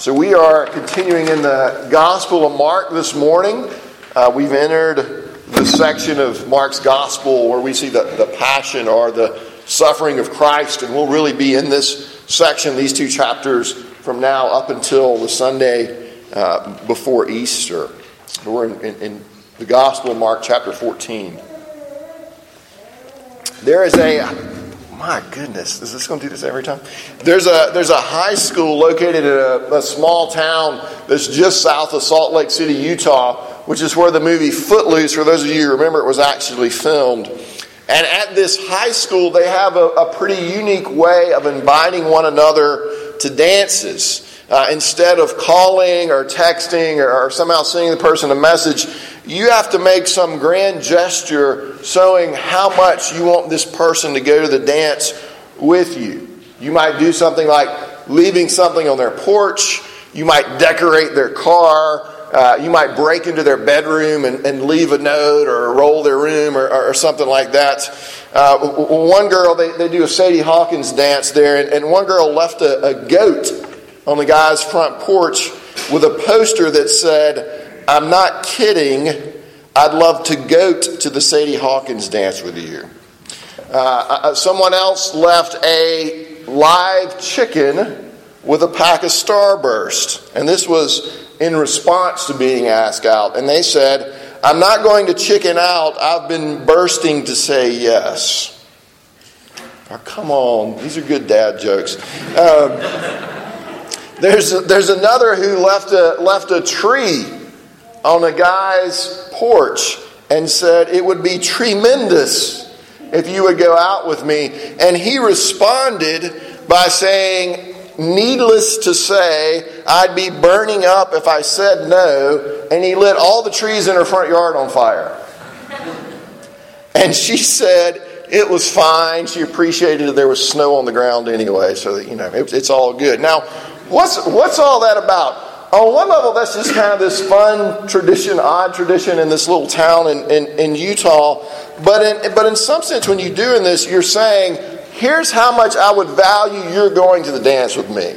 So, we are continuing in the Gospel of Mark this morning. Uh, we've entered the section of Mark's Gospel where we see the, the passion or the suffering of Christ, and we'll really be in this section, these two chapters, from now up until the Sunday uh, before Easter. We're in, in, in the Gospel of Mark, chapter 14. There is a my goodness, is this going to do this every time? There's a there's a high school located in a, a, small town that's just south of Salt Lake City, Utah, which is where the movie Footloose, for those of you who remember, it was actually filmed. And at this high school, they have a, a pretty unique way of inviting one another to dances. Uh, instead of calling or texting or, or somehow sending the person a message, you have to make some grand gesture showing how much you want this person to go to the dance with you. You might do something like leaving something on their porch, you might decorate their car. Uh, you might break into their bedroom and, and, leave a note or roll their room or, or something like that. Uh, one girl, they, they do a Sadie Hawkins dance there, and, and one girl left a, a goat on the guy's front porch with a poster that said, I'm not kidding. I'd love to go to the Sadie Hawkins dance with you. Uh, uh, someone else left a live chicken with a pack of Starburst. And this was in response to being asked out. And they said, I'm not going to chicken out. I've been bursting to say yes. Oh, come on. These are good dad jokes. Um, there's, there's another who left a, left a tree on a guy's porch and said, It would be tremendous if you would go out with me. And he responded by saying, Needless to say, I'd be burning up if I said no. And he lit all the trees in her front yard on fire. And she said, it was fine. She appreciated that there was snow on the ground anyway, so that, you know, it, it's all good. Now, what's, what's all that about? On one level, that's just kind of this fun tradition, odd tradition in this little town in, in, in, Utah. But in, but in some sense, when you're doing this, you're saying, here's how much I would value your going to the dance with me.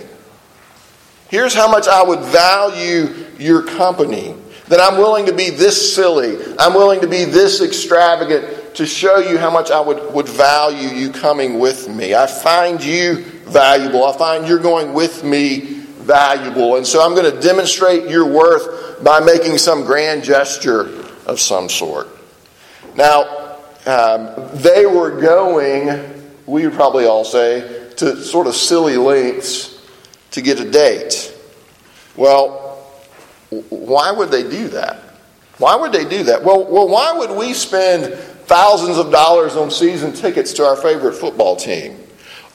Here's how much I would value your company. That I'm willing to be this silly. I'm willing to be this extravagant to show you how much I would, would value you coming with me. I find you valuable. I find you're going with me valuable. And so I'm going to demonstrate your worth by making some grand gesture of some sort. Now, um, they were going, we would probably all say, to sort of silly lengths to get a date. Well, why would they do that? Why would they do that? Well, well, why would we spend thousands of dollars on season tickets to our favorite football team?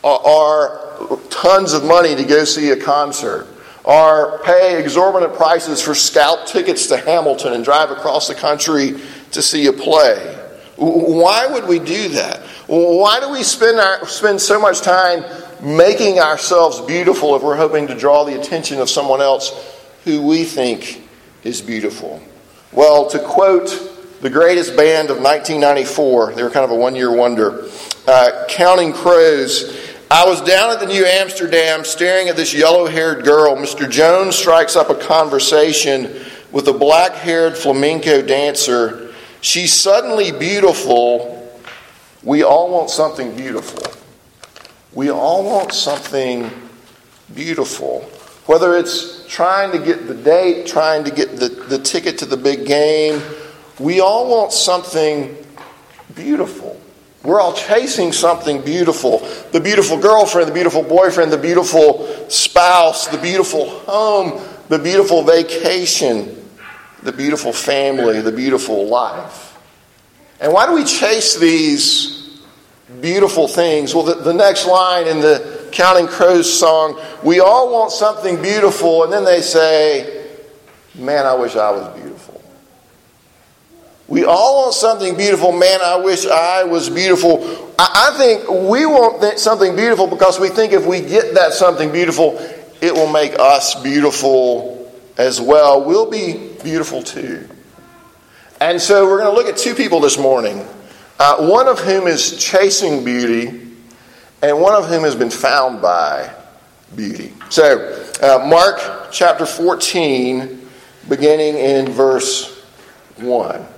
Or tons of money to go see a concert or pay exorbitant prices for scalp tickets to Hamilton and drive across the country to see a play. Why would we do that? Why do we spend, our, spend so much time making ourselves beautiful if we're hoping to draw the attention of someone else who we think is beautiful? Well, to quote the greatest band of 1994, they were kind of a one year wonder, uh, Counting Crows I was down at the New Amsterdam staring at this yellow haired girl. Mr. Jones strikes up a conversation with a black haired flamenco dancer. She's suddenly beautiful. We all want something beautiful. We all want something beautiful. Whether it's trying to get the date, trying to get the, the ticket to the big game, we all want something beautiful. We're all chasing something beautiful the beautiful girlfriend, the beautiful boyfriend, the beautiful spouse, the beautiful home, the beautiful vacation, the beautiful family, the beautiful life. And why do we chase these beautiful things? Well, the, the next line in the Counting Crows song, we all want something beautiful, and then they say, Man, I wish I was beautiful. We all want something beautiful. Man, I wish I was beautiful. I, think we want something beautiful because we think if we get that something beautiful, it will make us beautiful as well. We'll be beautiful too. And so we're going to look at two people this morning, uh, one of whom is chasing beauty, and one of whom has been found by beauty. So, uh, Mark Mark chapter 14, beginning in verse 1.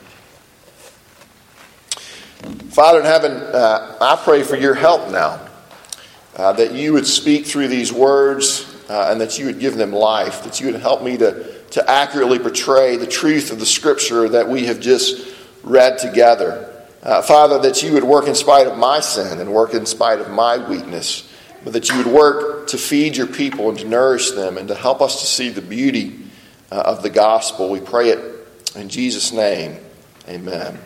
Father in heaven, uh, I pray for your help now, uh, that you would speak through these words uh, and that you would give them life, that you would help me to, to accurately portray the truth of the scripture that we have just read together. Uh, Father, that you would work in spite of my sin and work in spite of my weakness, but that you would work to feed your people and to nourish them and to help us to see the beauty uh, of the gospel. We pray it in Jesus' name. Amen.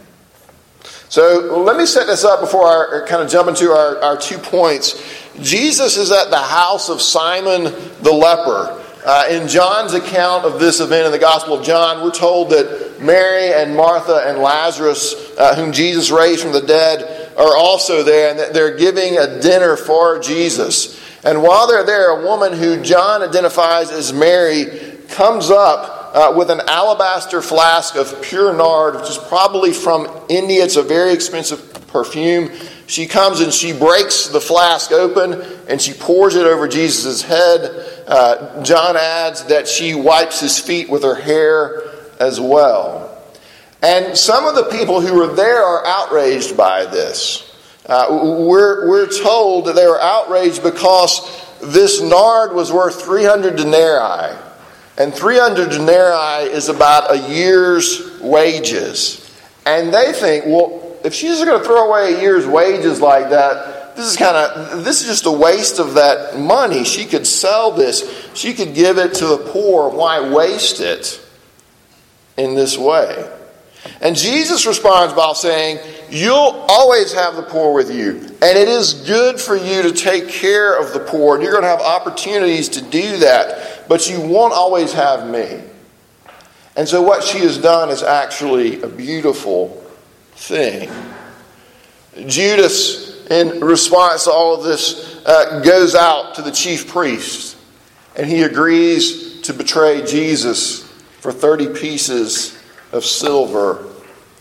So let me set this up before I kind of jump into our, our two points. Jesus is at the house of Simon the leper. Uh, in John's account of this event in the Gospel of John, we're told that Mary and Martha and Lazarus, uh, whom Jesus raised from the dead, are also there, and that they're giving a dinner for Jesus. And while they're there, a woman who John identifies as Mary comes up uh, with an alabaster flask of pure nard, which is probably from India. It's a very expensive perfume. She comes and she breaks the flask open and she pours it over Jesus' head. Uh, John adds that she wipes his feet with her hair as well. And some of the people who were there are outraged by this. Uh, we're, we're told that they were outraged because this nard was worth 300 denarii. And 300 denarii is about a year's wages. And they think, well, if she's going to throw away a year's wages like that, this is kind of this is just a waste of that money. She could sell this. She could give it to the poor. Why waste it in this way? And Jesus responds by saying, You'll always have the poor with you. And it is good for you to take care of the poor. And you're going to have opportunities to do that. But you won't always have me. And so, what she has done is actually a beautiful thing. Judas, in response to all of this, uh, goes out to the chief priest and he agrees to betray Jesus for 30 pieces of silver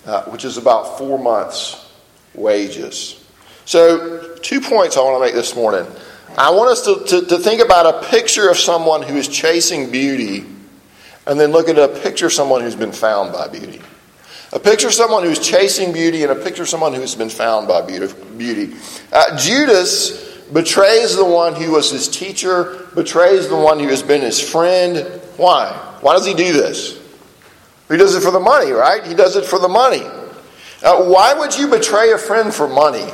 uh, which is about four months' wages. So, two points I want to make this morning. I want us to, to, to think about a picture of someone who is chasing beauty, and then look at a picture of someone who's been found by beauty. A picture of someone who's chasing beauty, and a picture of someone who's been found by beauty. Uh, Judas betrays the one who was his teacher, betrays the one who has been his friend. Why? Why does he do this? He does it for the money, right? He does it for the money. Uh, why would you betray a friend for money?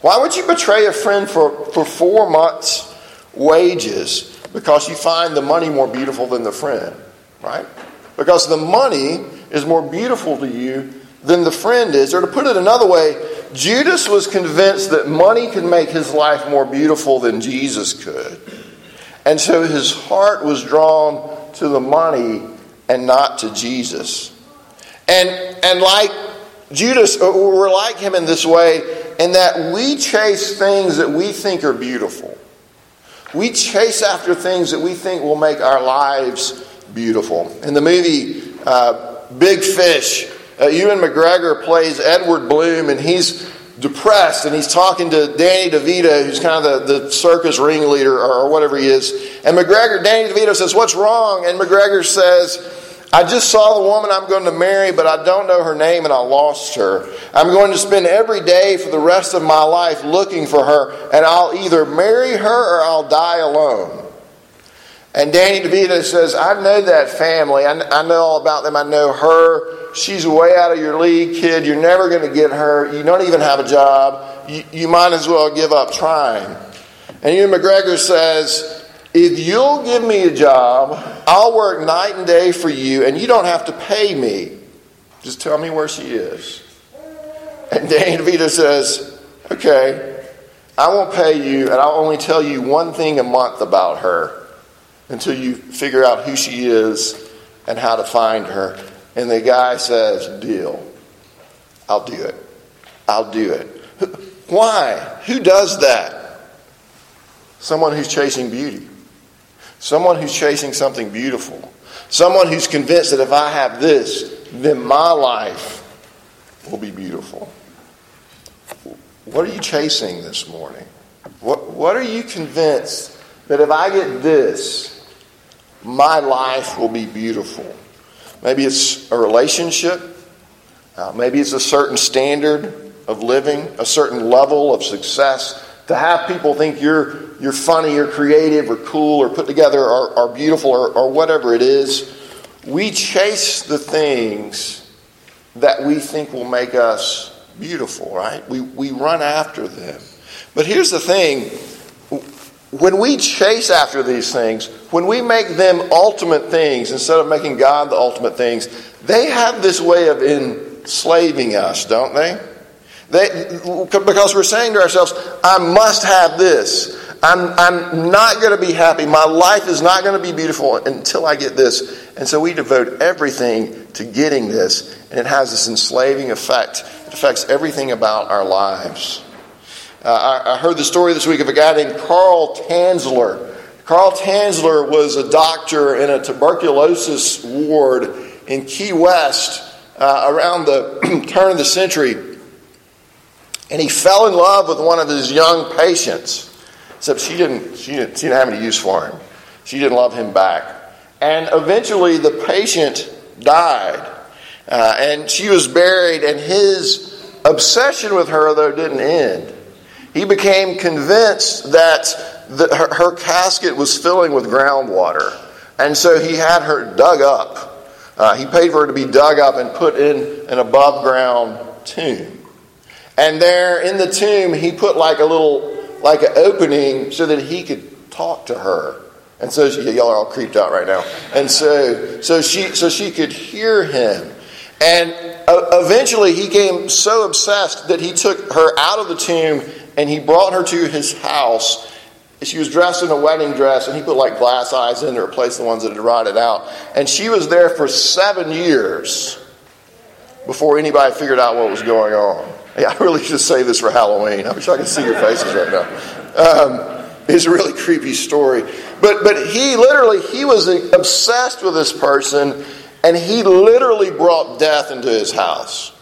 Why would you betray a friend for, for four months' wages? Because you find the money more beautiful than the friend, right? Because the money is more beautiful to you than the friend is. Or to put it another way, Judas was convinced that money could make his life more beautiful than Jesus could. And so his heart was drawn to the money and not to Jesus. And, and like Judas, uh, we're like him in this way, in that we chase things that we think are beautiful. We chase after things that we think will make our lives beautiful. In the movie uh, Big Fish, uh, Ewan McGregor plays Edward Bloom, and he's depressed, and he's talking to Danny DeVito, who's kind of the, the circus ringleader or, or whatever he is. And McGregor, Danny DeVito says, What's wrong? And McGregor says, I just saw the woman I'm going to marry, but I don't know her name and I lost her. I'm going to spend every day for the rest of my life looking for her, and I'll either marry her or I'll die alone. And Danny DeVito says, I know that family. I, know all about them. I know her. She's way out of your league, kid. You're never going to get her. You don't even have a job. You, you might as well give up trying. And Ewan McGregor says, if you'll give me a job, I'll work night and day for you, and you don't have to pay me. Just tell me where she is. And Danny DeVito says, Okay, I won't pay you, and I'll only tell you one thing a month about her until you figure out who she is and how to find her. And the guy says, Deal. I'll do it. I'll do it. Why? Who does that? Someone who's chasing beauty. Someone who's chasing something beautiful. Someone who's convinced that if I have this, then my life will be beautiful. What are you chasing this morning? What, what are you convinced that if I get this, my life will be beautiful? Maybe it's a relationship. Uh, maybe it's a certain standard of living, a certain level of success. To have people think you're you're funny or creative or cool or put together or, or beautiful or, or whatever it is. We chase the things that we think will make us beautiful, right? We, we run after them. But here's the thing when we chase after these things, when we make them ultimate things instead of making God the ultimate things, they have this way of enslaving us, don't they? They because we're saying to ourselves, I must have this. I'm, I'm not going to be happy. My life is not going to be beautiful until I get this. And so we devote everything to getting this, and it has this enslaving effect. It affects everything about our lives. Uh, I, I heard the story this week of a guy named Carl Tanzler. Carl Tanzler was a doctor in a tuberculosis ward in Key West uh, around the turn of the century. And he fell in love with one of his young patients. Except she didn't, she didn't, she didn't have any use for him. She didn't love him back. And eventually the patient died. Uh, and she was buried, and his obsession with her, though, didn't end. He became convinced that the, her, her casket was filling with groundwater. And so he had her dug up. Uh, he paid for her to be dug up and put in an above ground tomb. And there in the tomb, he put like a little like an opening so that he could talk to her. And so she, y'all are all creeped out right now. And so, so she, so she could hear him. And uh, eventually he became so obsessed that he took her out of the tomb and he brought her to his house. She was dressed in a wedding dress and he put like glass eyes in to replace the ones that had rotted out. And she was there for seven years before anybody figured out what was going on. I really should say this for Halloween. I wish I could see your faces right now. Um, it's a really creepy story. But, but he literally, he was obsessed with this person, and he literally brought death into his house.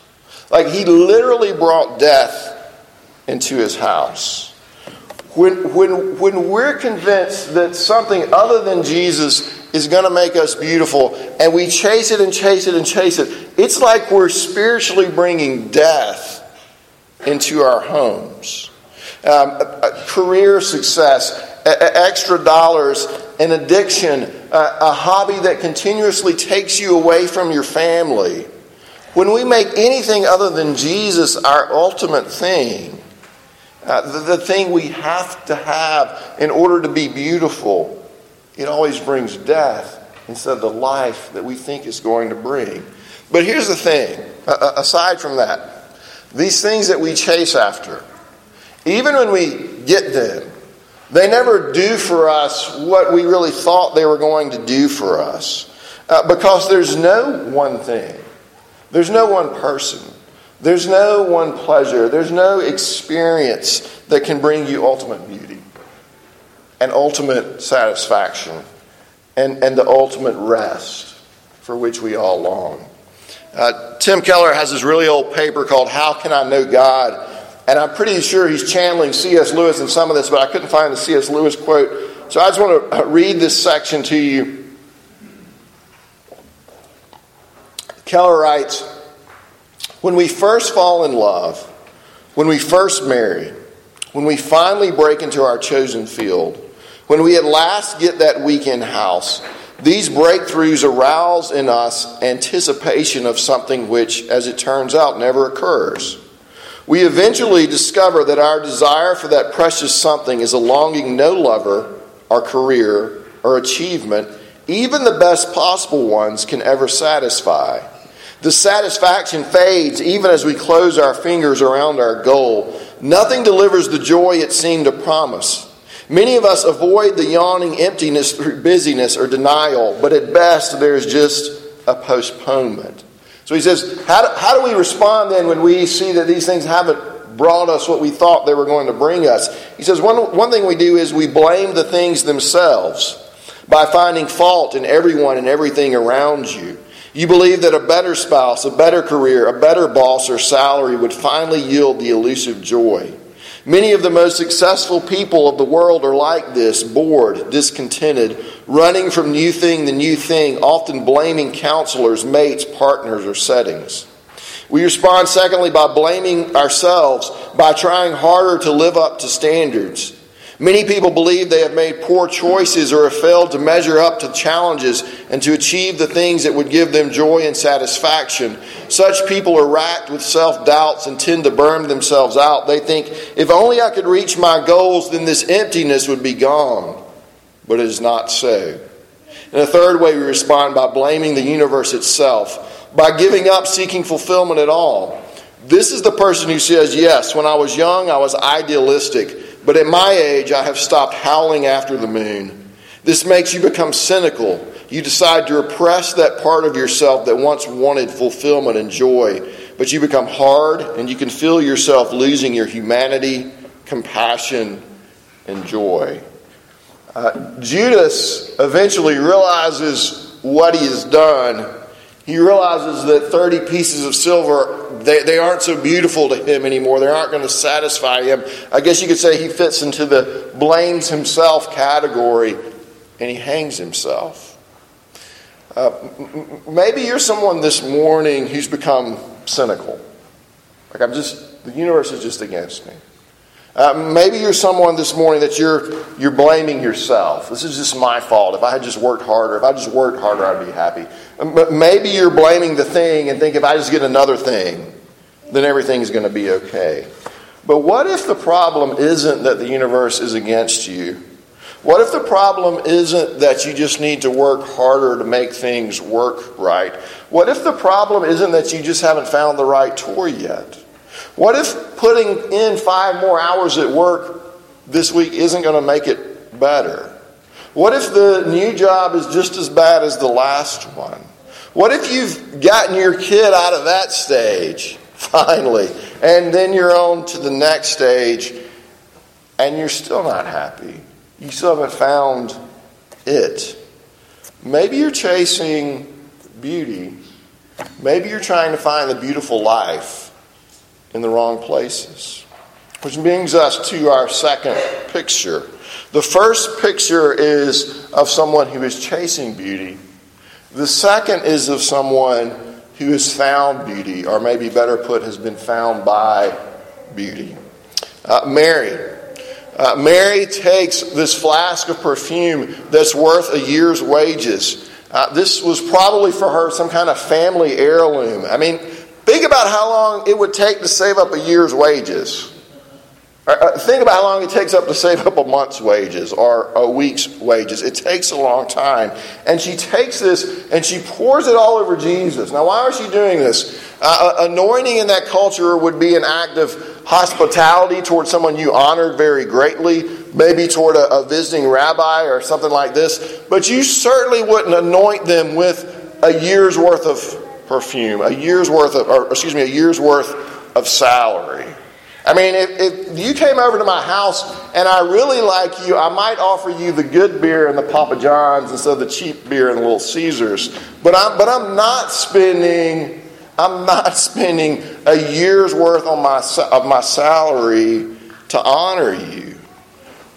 Like, he literally brought death into his house. When, when, when we're convinced that something other than Jesus is going to make us beautiful, and we chase it and chase it and chase it, it's like we're spiritually bringing death into our homes. Um, career success, extra dollars, an addiction, a hobby that continuously takes you away from your family. When we make anything other than Jesus our ultimate thing, uh, the, the thing we have to have in order to be beautiful, it always brings death instead of the life that we think is going to bring. But here's the thing aside from that, these things that we chase after, even when we get them, they never do for us what we really thought they were going to do for us. Uh, because there's no one thing, there's no one person, there's no one pleasure, there's no experience that can bring you ultimate beauty and ultimate satisfaction and, and the ultimate rest for which we all long. Uh, Tim Keller has this really old paper called How Can I Know God? And I'm pretty sure he's channeling C.S. Lewis in some of this, but I couldn't find the C.S. Lewis quote. So I just want to read this section to you. Keller writes When we first fall in love, when we first marry, when we finally break into our chosen field, when we at last get that weekend house, these breakthroughs arouse in us anticipation of something which, as it turns out, never occurs. We eventually discover that our desire for that precious something is a longing no lover, our career, or achievement, even the best possible ones, can ever satisfy. The satisfaction fades even as we close our fingers around our goal. Nothing delivers the joy it seemed to promise. Many of us avoid the yawning emptiness through busyness or denial, but at best there's just a postponement. So he says, how do, how do we respond then when we see that these things haven't brought us what we thought they were going to bring us? He says, one, one thing we do is we blame the things themselves by finding fault in everyone and everything around you. You believe that a better spouse, a better career, a better boss or salary would finally yield the elusive joy. Many of the most successful people of the world are like this bored, discontented, running from new thing to new thing, often blaming counselors, mates, partners, or settings. We respond, secondly, by blaming ourselves, by trying harder to live up to standards. Many people believe they have made poor choices or have failed to measure up to challenges and to achieve the things that would give them joy and satisfaction. Such people are racked with self doubts and tend to burn themselves out. They think, if only I could reach my goals, then this emptiness would be gone. But it is not so. And a third way we respond by blaming the universe itself, by giving up seeking fulfillment at all. This is the person who says, Yes, when I was young, I was idealistic. But at my age, I have stopped howling after the moon. This makes you become cynical. You decide to repress that part of yourself that once wanted fulfillment and joy. But you become hard, and you can feel yourself losing your humanity, compassion, and joy. Uh, Judas eventually realizes what he has done he realizes that 30 pieces of silver they, they aren't so beautiful to him anymore they aren't going to satisfy him i guess you could say he fits into the blames himself category and he hangs himself uh, maybe you're someone this morning who's become cynical like i'm just the universe is just against me uh, maybe you're someone this morning that you're you're blaming yourself. This is just my fault. If I had just worked harder, if I just worked harder, I'd be happy. Maybe you're blaming the thing and think if I just get another thing, then everything's going to be okay. But what if the problem isn't that the universe is against you? What if the problem isn't that you just need to work harder to make things work right? What if the problem isn't that you just haven't found the right toy yet? What if putting in five more hours at work this week isn't going to make it better? What if the new job is just as bad as the last one? What if you've gotten your kid out of that stage, finally, and then you're on to the next stage and you're still not happy? You still haven't found it. Maybe you're chasing beauty. Maybe you're trying to find the beautiful life in the wrong places. Which brings us to our second picture. The first picture is of someone who is chasing beauty. The second is of someone who has found beauty, or maybe better put, has been found by beauty. Uh, Mary. Uh, Mary takes this flask of perfume that's worth a year's wages. Uh, this was probably for her some kind of family heirloom. I mean, Think about how long it would take to save up a year's wages. Uh, think about how long it takes up to save up a month's wages or a week's wages. It takes a long time. And she takes this and she pours it all over Jesus. Now, why is she doing this? Uh, uh, anointing in that culture would be an act of hospitality towards someone you honored very greatly, maybe toward a, a visiting rabbi or something like this. But you certainly wouldn't anoint them with a year's worth of perfume, a year's worth of, or excuse me, a year's worth of salary. I mean, if, if, you came over to my house and I really like you, I might offer you the good beer and the Papa John's instead of the cheap beer and the Little Caesars. But I'm, but I'm not spending, I'm not spending a year's worth on my, of my salary to honor you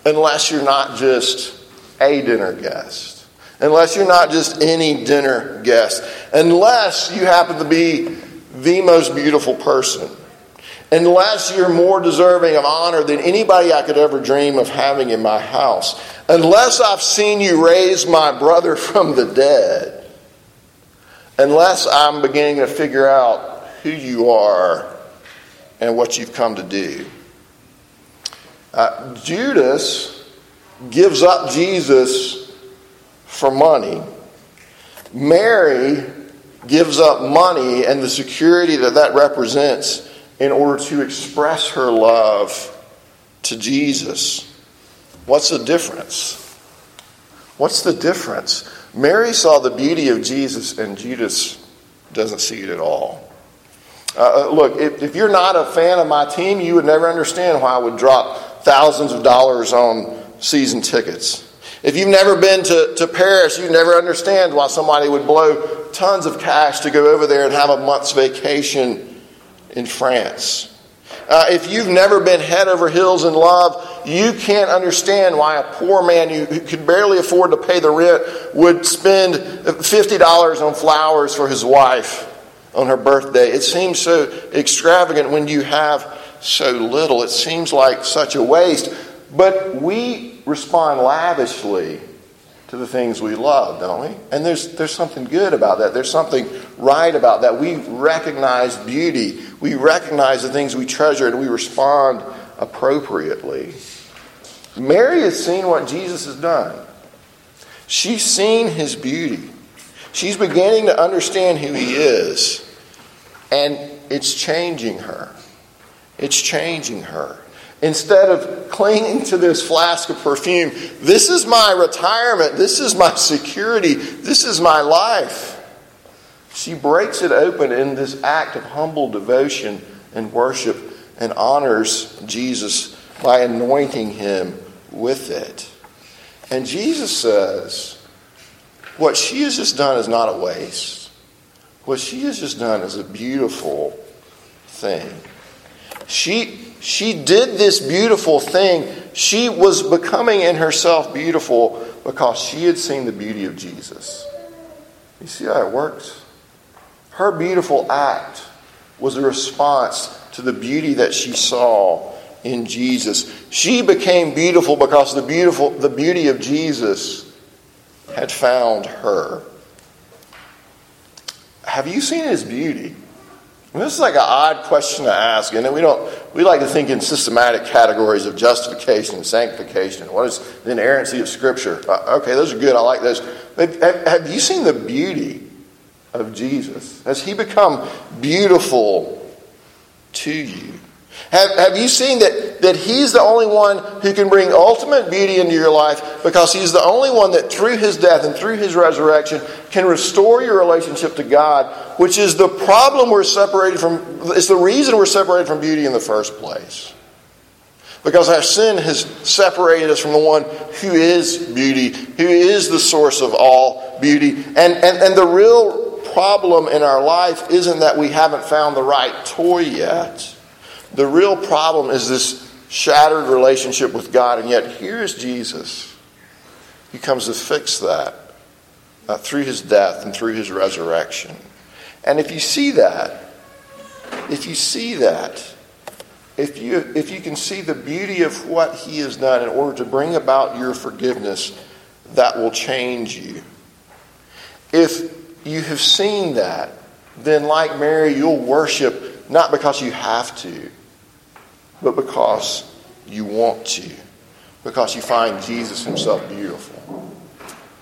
unless you're not just a dinner guest. Unless you're not just any dinner guest. Unless you happen to be the most beautiful person unless you're more deserving of honor than anybody I could ever dream of having in my house, unless I've seen you raise my brother from the dead, unless I'm beginning to figure out who you are and what you've come to do. Uh, Judas gives up Jesus for money. Mary gives up money and the security that that represents in order to express her love to Jesus. What's the difference? What's the difference? Mary saw the beauty of Jesus, and Judas doesn't see it at all. Uh, uh, look, if, if you're not a fan of my team, you would never understand why I would drop thousands of dollars on season tickets. If you've never been to, to Paris, you'd never understand why somebody would blow tons of cash to go over there and have a month's vacation in France. Uh, if you've never been head over heels in love, you can't understand why a poor man who, who could barely afford to pay the rent would spend $50 on flowers for his wife on her birthday. It seems so extravagant when you have so little. It seems like such a waste. But we respond lavishly to the things we love, don't we? And there's, there's something good about that. There's something right about that. We recognize beauty, we recognize the things we treasure, and we respond appropriately. Mary has seen what Jesus has done, she's seen his beauty. She's beginning to understand who he is, and it's changing her. It's changing her instead of clinging to this flask of perfume. This is my retirement. This is my security. This is my life. She breaks it open in this act of humble devotion and worship and honors Jesus by anointing him with it. And Jesus says, What she has just done is not a waste. What she has just done is a beautiful thing. She she did this beautiful thing. She was becoming in herself beautiful because she had seen the beauty of Jesus. You see how it works? Her beautiful act was a response to the beauty that she saw in Jesus. She became beautiful because the beautiful the beauty of Jesus had found her. Have you seen his beauty? this is like an odd question to ask, and we don't. We like to think in systematic categories of justification and sanctification. What is the inerrancy of Scripture? Uh, okay, those are good. I like those. Have, have you seen the beauty of Jesus? Has He become beautiful to you? Have, have you seen that, that He's the only one who can bring ultimate beauty into your life because He's the only one that through His death and through His resurrection can restore your relationship to God, which is the problem we're separated from, it's the reason we're separated from beauty in the first place. Because our sin has separated us from the one who is beauty, who is the source of all beauty. And, and, and the real problem in our life isn't that we haven't found the right toy yet. The real problem is this shattered relationship with God, and yet here's Jesus. He comes to fix that uh, through his death and through his resurrection. And if you see that, if you see that, if you, if you can see the beauty of what he has done in order to bring about your forgiveness, that will change you. If you have seen that, then like Mary, you'll worship not because you have to, but because you want to, because you find Jesus himself beautiful.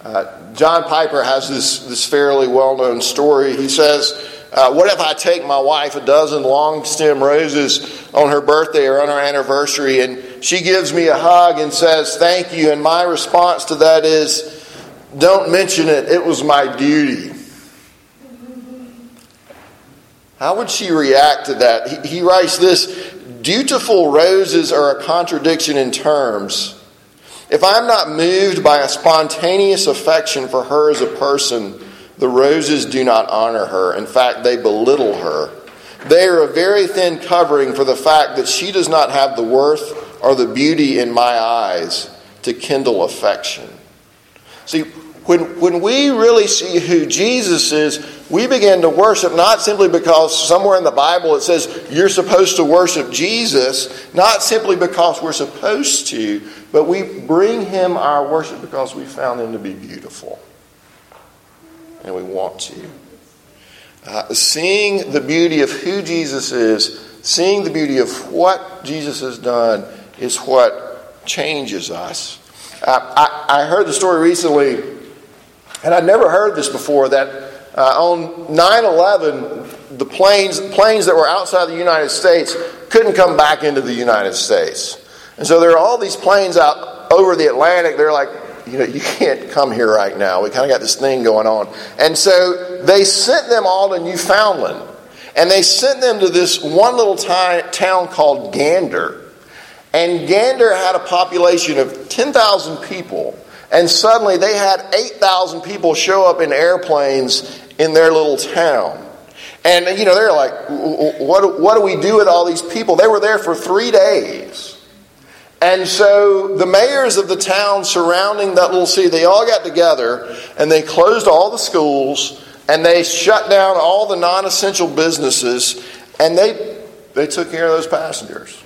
Uh, John Piper has this, this fairly well known story. He says, uh, What if I take my wife a dozen long stem roses on her birthday or on her anniversary, and she gives me a hug and says, Thank you? And my response to that is, Don't mention it, it was my duty. How would she react to that? He, he writes this dutiful roses are a contradiction in terms, if I'm not moved by a spontaneous affection for her as a person, the roses do not honor her. In fact, they belittle her. They are a very thin covering for the fact that she does not have the worth or the beauty in my eyes to kindle affection. See, when, when we really see who Jesus is, we begin to worship not simply because somewhere in the Bible it says you're supposed to worship Jesus, not simply because we're supposed to, but we bring him our worship because we found him to be beautiful. And we want to. Uh, seeing the beauty of who Jesus is, seeing the beauty of what Jesus has done, is what changes us. I, I heard the story recently and I'd never heard this before that uh, on 9 11, the planes, planes that were outside the United States couldn't come back into the United States. And so there are all these planes out over the Atlantic. They're like, you know, you can't come here right now. We kind of got this thing going on. And so they sent them all to Newfoundland. And they sent them to this one little t- town called Gander. And Gander had a population of 10,000 people. And suddenly they had 8,000 people show up in airplanes in their little town. And, you know, they're like, what, what do we do with all these people? They were there for three days. And so the mayors of the town surrounding that little city, they all got together and they closed all the schools and they shut down all the non essential businesses and they, they took care of those passengers.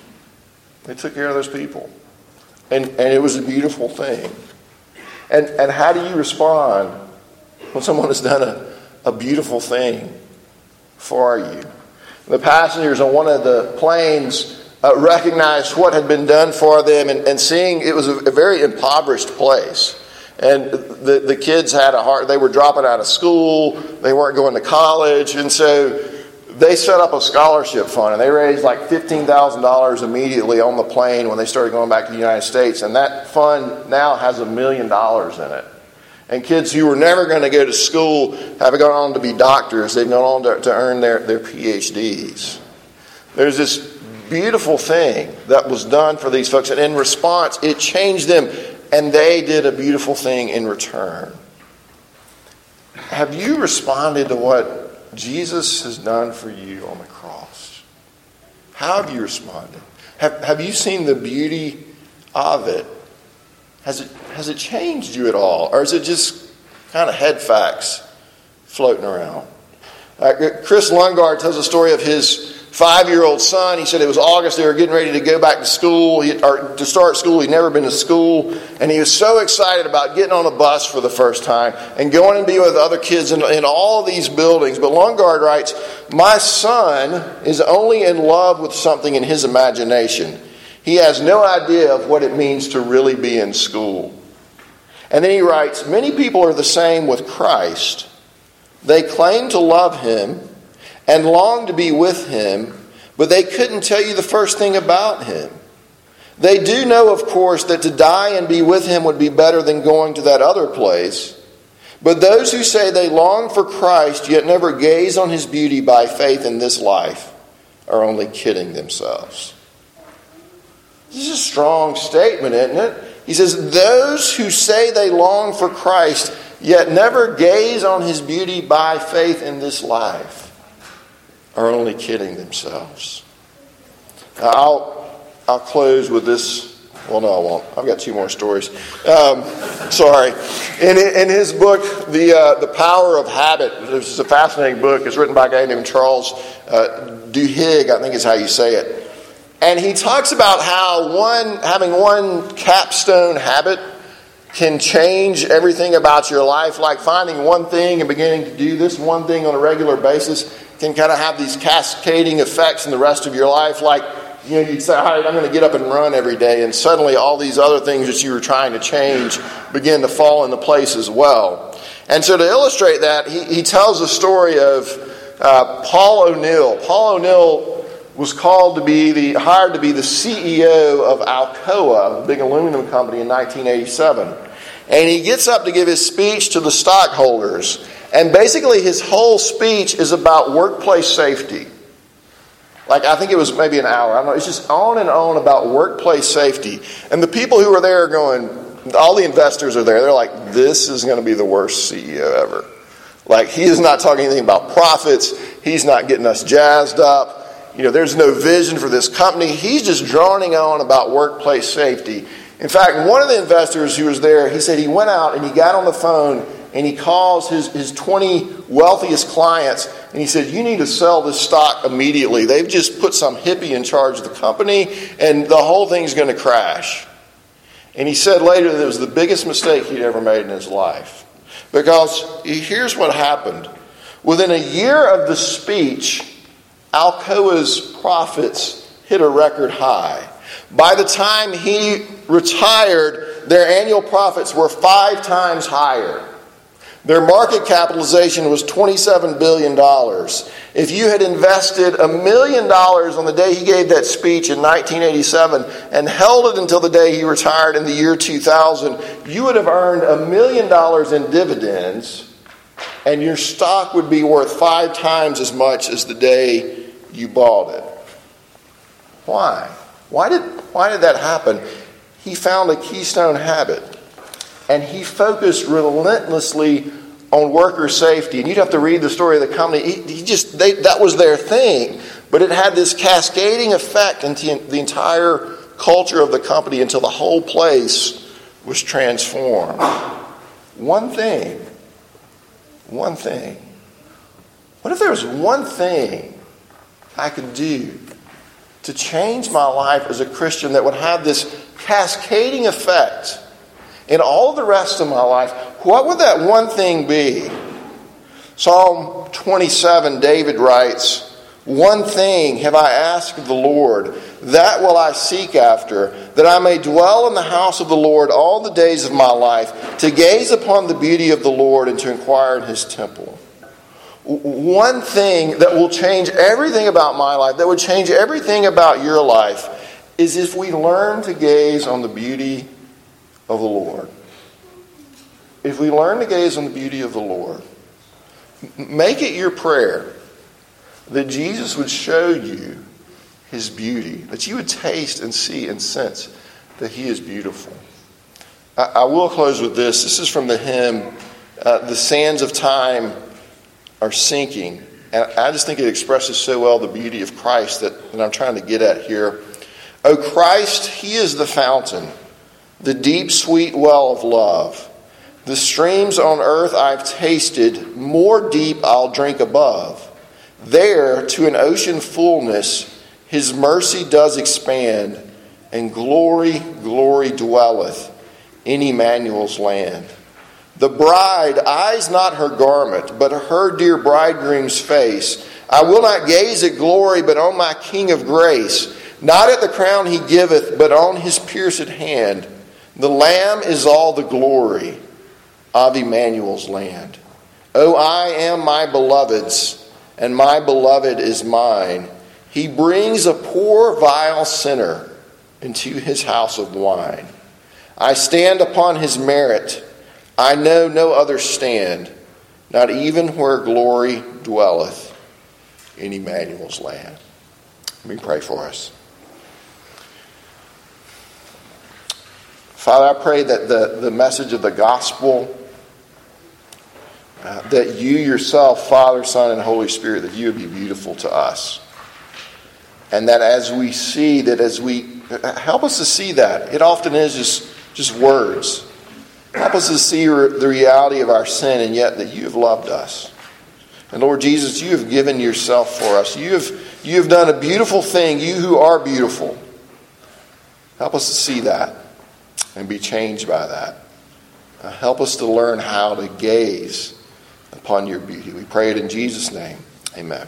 They took care of those people. And, and it was a beautiful thing. And, and how do you respond when someone has done a, a beautiful thing for you? The passengers on one of the planes uh, recognized what had been done for them and, and seeing it was a, a very impoverished place. And the, the kids had a heart, they were dropping out of school, they weren't going to college, and so they set up a scholarship fund and they raised like $15,000 immediately on the plane when they started going back to the United States. And that fund now has a million dollars in it. And kids who were never going to go to school have gone on to be doctors. They've gone on to, to earn their, their PhDs. There's this beautiful thing that was done for these folks. And in response, it changed them. And they did a beautiful thing in return. Have you responded to what Jesus has done for you on the cross? How have you responded? Have, have you seen the beauty of it? Has, it? has it changed you at all? Or is it just kind of head facts floating around? Uh, Kris Lundgaard tells a story of his five year old son. He said it was August. They were getting ready to go back to school, he, or to start school. He'd never been to school. And he was so excited about getting on a bus for the first time and going and being with other kids in, in all these buildings. But Lundgaard writes, My son is only in love with something in his imagination. He has no idea of what it means to really be in school. And then he writes, Many people are the same with Christ. They claim to love him and longed to be with him, but they couldn't tell you the first thing about him. They do know, of course, that to die and be with him would be better than going to that other place. But those who say they long for Christ yet never gaze on his beauty by faith in this life are only kidding themselves. This is a strong statement, isn't it? He says, Those who say they long for Christ yet never gaze on his beauty by faith in this life are only kidding themselves. I'll, I'll close with this. Well, no, I won't. I've got two more stories. Um, sorry. In, in his book, the, uh, the Power of Habit, this is a fascinating book. It's written by a guy named Charles uh, Duhigg, I think is how you say it. And he talks about how one having one capstone habit can change everything about your life, like finding one thing and beginning to do this one thing on a regular basis can kind of have these cascading effects in the rest of your life. Like, you know, you'd say, all right, I'm going to get up and run every day. And suddenly all these other things that you were trying to change begin to fall into place as well. And so to illustrate that, he, he tells a story of uh, Paul O'Neill. Paul O'Neill was called to be the, hired to be the CEO of Alcoa, a big aluminum company, in 1987. And he gets up to give his speech to the stockholders. And basically, his whole speech is about workplace safety. Like, I think it was maybe an hour. I don't know. It's just on and on about workplace safety. And the people who are there are going, all the investors are there. They're like, this is going to be the worst CEO ever. Like, he is not talking anything about profits. He's not getting us jazzed up. You know, there's no vision for this company. He's just droning on about workplace safety. In fact, one of the investors who was there, he said he went out and he got on the phone and he calls his, his 20 wealthiest clients and he said, You need to sell this stock immediately. They've just put some hippie in charge of the company and the whole thing's going to crash. And he said later that it was the biggest mistake he'd ever made in his life. Because here's what happened within a year of the speech, Alcoa's profits hit a record high. By the time he retired, their annual profits were five times higher. Their market capitalization was $27 billion. If you had invested a million dollars on the day he gave that speech in 1987 and held it until the day he retired in the year 2000, you would have earned a million dollars in dividends and your stock would be worth five times as much as the day you bought it. Why? Why did, why did that happen? He found a keystone habit and he focused relentlessly on worker safety. And you'd have to read the story of the company. He, he just they, that was their thing, but it had this cascading effect into the entire culture of the company until the whole place was transformed. One thing, one thing. What if there was one thing I could do to change my life as a Christian that would have this cascading effect? In all the rest of my life, what would that one thing be? Psalm 27, David writes, One thing have I asked of the Lord, that will I seek after, that I may dwell in the house of the Lord all the days of my life, to gaze upon the beauty of the Lord and to inquire in his temple. One thing that will change everything about my life, that would change everything about your life, is if we learn to gaze on the beauty of the Lord. If we learn to gaze on the beauty of the Lord, make it your prayer that Jesus would show you his beauty, that you would taste and see and sense that he is beautiful. I, I will close with this. This is from the hymn, uh, The Sands of Time Are Sinking. And I just think it expresses so well the beauty of Christ that, that I'm trying to get at here. O Christ, he is the fountain the deep, sweet well of love. The streams on earth I've tasted, more deep I'll drink above. There, to an ocean fullness, his mercy does expand, and glory, glory dwelleth in Emmanuel's land. The bride eyes not her garment, but her dear bridegroom's face. I will not gaze at glory, but on my King of grace. Not at the crown he giveth, but on his pierced hand. The Lamb is all the glory of Emmanuel's land. Oh, I am my beloved's, and my beloved is mine. He brings a poor, vile sinner into his house of wine. I stand upon his merit. I know no other stand, not even where glory dwelleth in Emmanuel's land. Let me pray for us. Father, I pray that the, the message of the gospel, uh, that you yourself, Father, Son, and Holy Spirit, that you would be beautiful to us. And that as we see, that as we, help us to see that. It often is just, just words. Help us to see the reality of our sin, and yet that you have loved us. And Lord Jesus, you have given yourself for us. You have, you have done a beautiful thing, you who are beautiful. Help us to see that and be changed by that. Uh, help us to learn how to gaze upon your beauty. We pray it in Jesus' name. Amen.